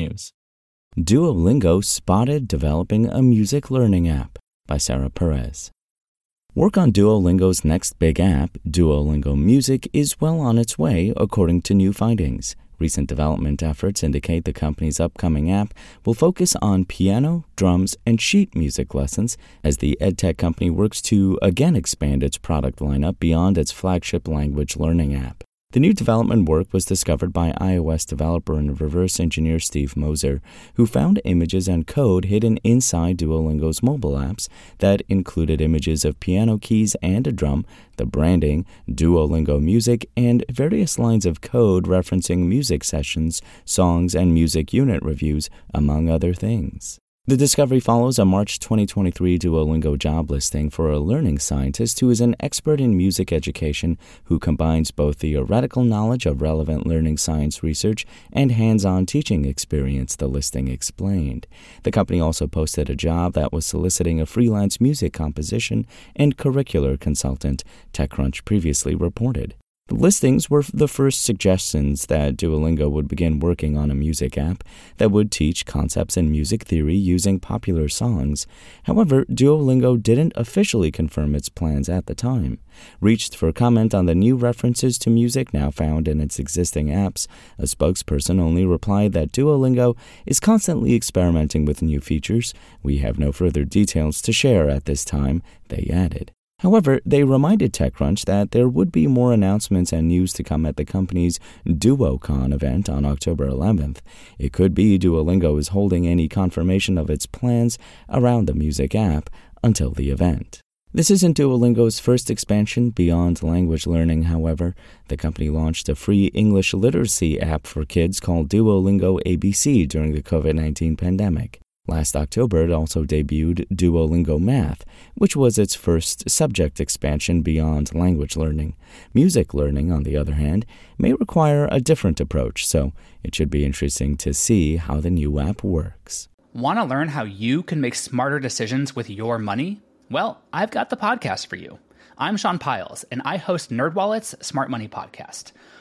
technews. Duolingo spotted developing a music learning app by Sarah Perez. Work on Duolingo's next big app, Duolingo Music, is well on its way, according to new findings. Recent development efforts indicate the company's upcoming app will focus on piano, drums, and sheet music lessons as the edtech company works to again expand its product lineup beyond its flagship language learning app. The new development work was discovered by iOS developer and reverse engineer Steve Moser, who found images and code hidden inside Duolingo's mobile apps that included images of piano keys and a drum, the branding, Duolingo music, and various lines of code referencing music sessions, songs, and music unit reviews, among other things. The discovery follows a March 2023 Duolingo job listing for a learning scientist who is an expert in music education who combines both theoretical knowledge of relevant learning science research and hands on teaching experience, the listing explained. The company also posted a job that was soliciting a freelance music composition and curricular consultant, TechCrunch previously reported. The listings were the first suggestions that Duolingo would begin working on a music app that would teach concepts in music theory using popular songs. However, Duolingo didn't officially confirm its plans at the time. Reached for comment on the new references to music now found in its existing apps, a spokesperson only replied that Duolingo is constantly experimenting with new features. We have no further details to share at this time, they added. However, they reminded TechCrunch that there would be more announcements and news to come at the company's DuoCon event on October 11th. It could be Duolingo is holding any confirmation of its plans around the music app until the event. This isn't Duolingo's first expansion beyond language learning, however. The company launched a free English literacy app for kids called Duolingo ABC during the COVID 19 pandemic. Last October, it also debuted Duolingo Math, which was its first subject expansion beyond language learning. Music learning, on the other hand, may require a different approach, so it should be interesting to see how the new app works. Want to learn how you can make smarter decisions with your money? Well, I've got the podcast for you. I'm Sean Pyles, and I host NerdWallet's Smart Money Podcast.